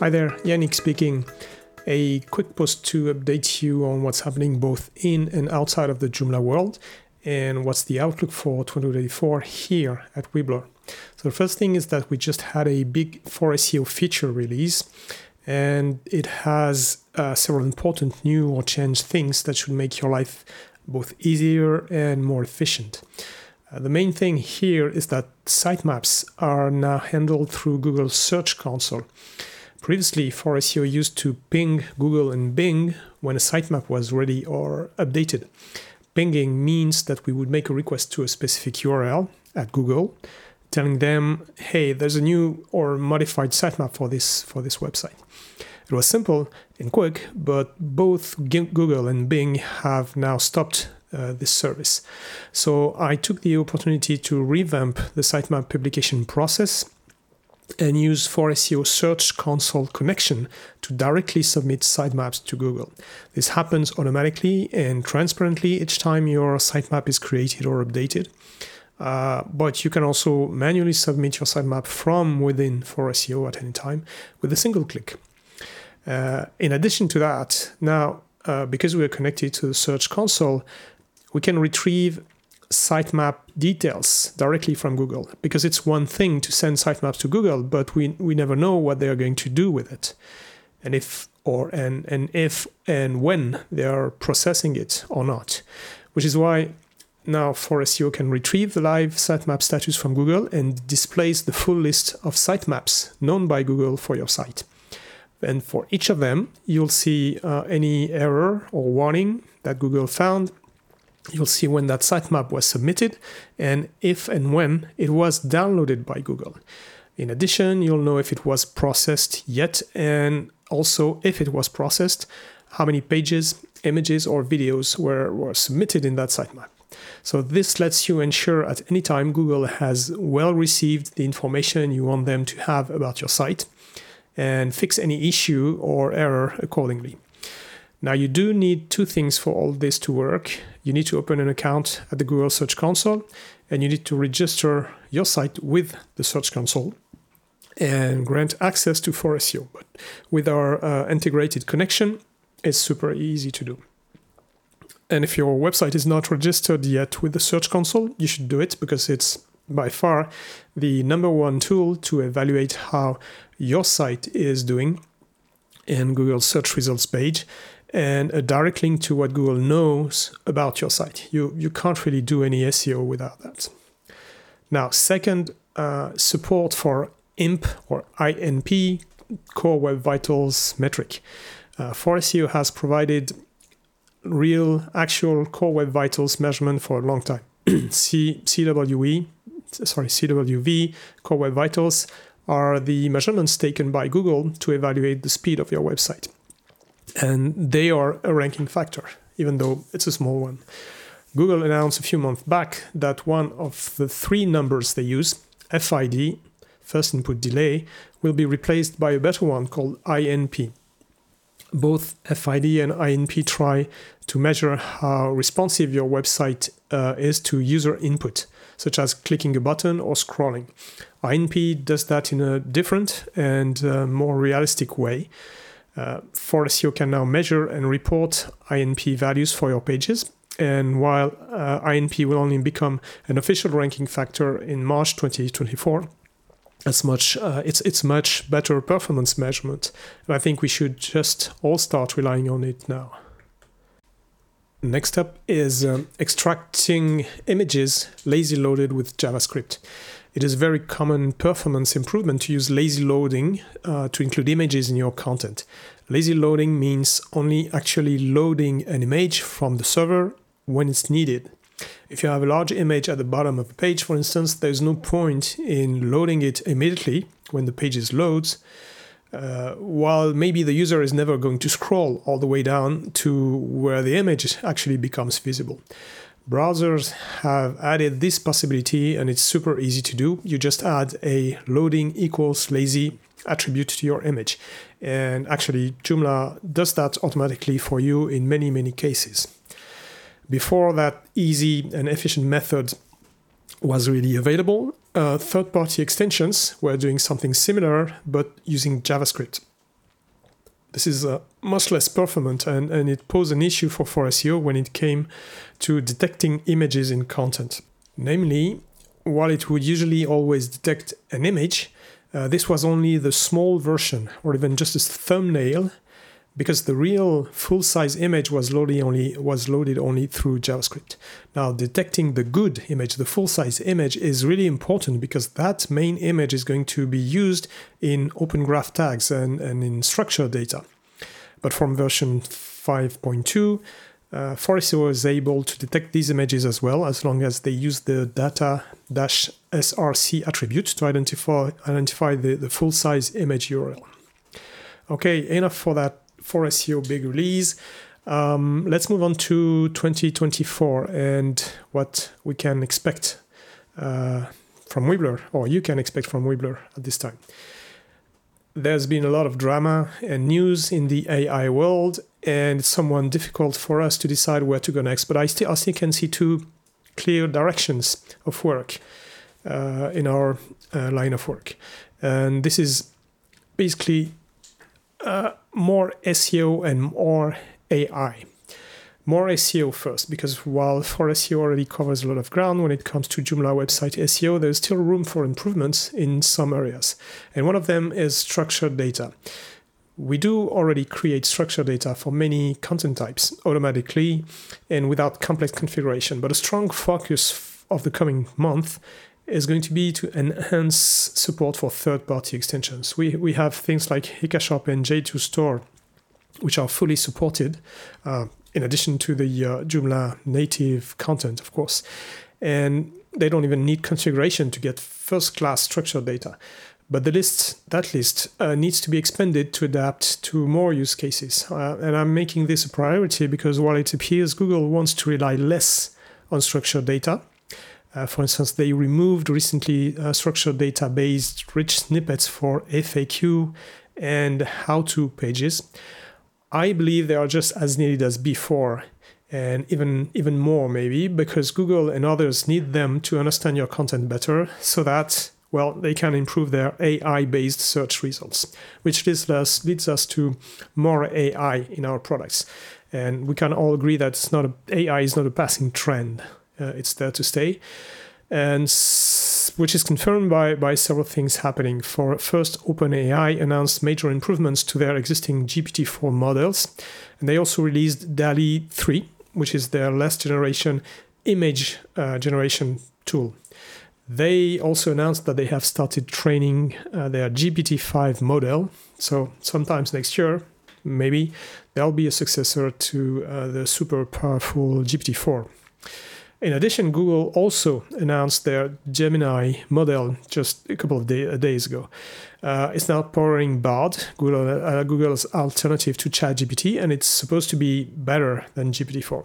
Hi there, Yannick speaking. A quick post to update you on what's happening both in and outside of the Joomla world and what's the outlook for 2024 here at Weeblr. So the first thing is that we just had a big 4SEO feature release and it has uh, several important new or changed things that should make your life both easier and more efficient. Uh, the main thing here is that sitemaps are now handled through Google Search Console. Previously, 4SEO used to ping Google and Bing when a sitemap was ready or updated. Pinging means that we would make a request to a specific URL at Google, telling them, "Hey, there's a new or modified sitemap for this for this website." It was simple and quick, but both Google and Bing have now stopped uh, this service. So I took the opportunity to revamp the sitemap publication process and use 4SEO Search Console connection to directly submit sitemaps to Google. This happens automatically and transparently each time your sitemap is created or updated. Uh, but you can also manually submit your sitemap from within 4SEO at any time with a single click. Uh, in addition to that, now uh, because we are connected to the Search Console, we can retrieve sitemap details directly from Google because it's one thing to send sitemaps to Google, but we, we never know what they are going to do with it. And if or and, and if and when they are processing it or not. Which is why now 4SEO can retrieve the live sitemap status from Google and displays the full list of sitemaps known by Google for your site. And for each of them, you'll see uh, any error or warning that Google found you'll see when that sitemap was submitted and if and when it was downloaded by Google. In addition, you'll know if it was processed yet and also if it was processed, how many pages, images, or videos were, were submitted in that sitemap. So this lets you ensure at any time Google has well received the information you want them to have about your site and fix any issue or error accordingly. Now, you do need two things for all this to work. You need to open an account at the Google Search Console, and you need to register your site with the Search Console and grant access to 4SEO. But with our uh, integrated connection, it's super easy to do. And if your website is not registered yet with the Search Console, you should do it because it's by far the number one tool to evaluate how your site is doing in Google search results page and a direct link to what Google knows about your site. You, you can't really do any SEO without that. Now, second, uh, support for IMP or INP, Core Web Vitals metric. Uh, 4SEO has provided real, actual Core Web Vitals measurement for a long time. C- CWE, sorry, CWV, Core Web Vitals are the measurements taken by Google to evaluate the speed of your website and they are a ranking factor, even though it's a small one. Google announced a few months back that one of the three numbers they use, FID, first input delay, will be replaced by a better one called INP. Both FID and INP try to measure how responsive your website uh, is to user input, such as clicking a button or scrolling. INP does that in a different and uh, more realistic way. Uh, 4SEO can now measure and report INP values for your pages. And while uh, INP will only become an official ranking factor in March 2024, as much uh, it's it's much better performance measurement. And I think we should just all start relying on it now. Next up is um, extracting images lazy loaded with JavaScript. It is very common performance improvement to use lazy loading uh, to include images in your content. Lazy loading means only actually loading an image from the server when it's needed. If you have a large image at the bottom of a page, for instance, there's no point in loading it immediately when the page is loads, uh, while maybe the user is never going to scroll all the way down to where the image actually becomes visible. Browsers have added this possibility and it's super easy to do. You just add a loading equals lazy attribute to your image. And actually, Joomla does that automatically for you in many, many cases. Before that easy and efficient method was really available, uh, third party extensions were doing something similar but using JavaScript. This is uh, much less performant and, and it posed an issue for 4SEO when it came to detecting images in content. Namely, while it would usually always detect an image, uh, this was only the small version or even just a thumbnail because the real full-size image was loaded only was loaded only through JavaScript. Now detecting the good image, the full-size image is really important because that main image is going to be used in open graph tags and, and in structured data. But from version 5.2, uh, 4SEO is able to detect these images as well as long as they use the data-src attribute to identify, identify the, the full-size image URL. Okay, enough for that 4SEO big release. Um, let's move on to 2024 and what we can expect uh, from Weeblr, or you can expect from Weeblr at this time. There's been a lot of drama and news in the AI world, and it's somewhat difficult for us to decide where to go next. But I still, I still can see two clear directions of work uh, in our uh, line of work, and this is basically uh, more SEO and more AI. More SEO first, because while 4SEO already covers a lot of ground when it comes to Joomla website SEO, there's still room for improvements in some areas. And one of them is structured data. We do already create structured data for many content types automatically and without complex configuration, but a strong focus of the coming month is going to be to enhance support for third-party extensions. We, we have things like Hikashop and J2 Store, which are fully supported, uh, in addition to the uh, Joomla native content, of course. And they don't even need configuration to get first-class structured data. But the list, that list, uh, needs to be expanded to adapt to more use cases. Uh, and I'm making this a priority because while it appears Google wants to rely less on structured data, uh, for instance, they removed recently uh, structured data based rich snippets for FAQ and how to pages. I believe they are just as needed as before and even even more maybe because Google and others need them to understand your content better so that well they can improve their AI based search results which leads us leads us to more AI in our products and we can all agree that it's not a, AI is not a passing trend it's there to stay, and which is confirmed by, by several things happening. For first, OpenAI announced major improvements to their existing GPT-4 models, and they also released DALL-E 3, which is their last generation image uh, generation tool. They also announced that they have started training uh, their GPT-5 model. So sometimes next year, maybe there'll be a successor to uh, the super powerful GPT-4. In addition, Google also announced their Gemini model just a couple of day, days ago. Uh, it's now powering Bard, Google, uh, Google's alternative to ChatGPT, and it's supposed to be better than GPT-4.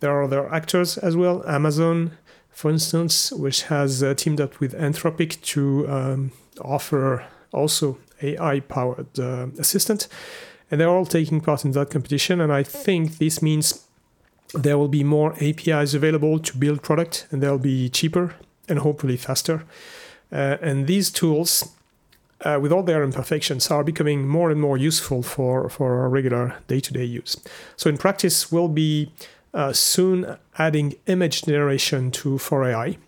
There are other actors as well. Amazon, for instance, which has uh, teamed up with Anthropic to um, offer also AI-powered uh, assistant, and they're all taking part in that competition. And I think this means there will be more APIs available to build product and they'll be cheaper and hopefully faster. Uh, and these tools, uh, with all their imperfections, are becoming more and more useful for, for our regular day to day use. So, in practice, we'll be uh, soon adding image generation to 4AI.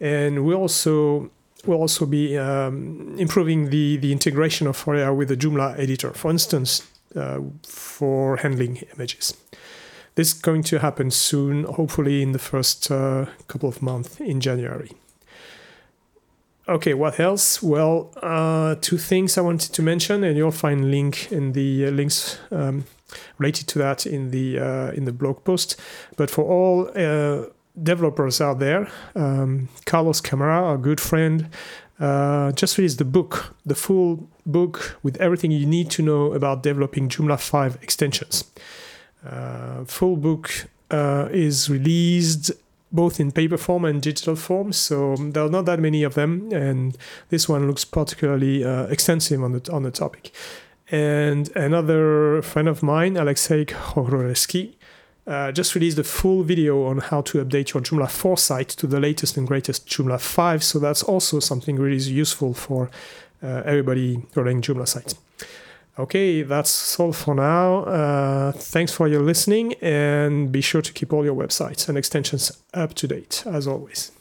And we also will also be um, improving the, the integration of 4AI with the Joomla editor, for instance, uh, for handling images. This is going to happen soon, hopefully in the first uh, couple of months in January. Okay, what else? Well, uh, two things I wanted to mention, and you'll find link in the uh, links um, related to that in the uh, in the blog post. But for all uh, developers out there, um, Carlos Camara, our good friend, uh, just released the book, the full book with everything you need to know about developing Joomla 5 extensions. Uh, full book uh, is released both in paper form and digital form, so there are not that many of them, and this one looks particularly uh, extensive on the on the topic. And another friend of mine, Aleksej Khoroshevskij, uh, just released a full video on how to update your Joomla 4 site to the latest and greatest Joomla 5. So that's also something really useful for uh, everybody running Joomla sites. Okay, that's all for now. Uh, thanks for your listening and be sure to keep all your websites and extensions up to date as always.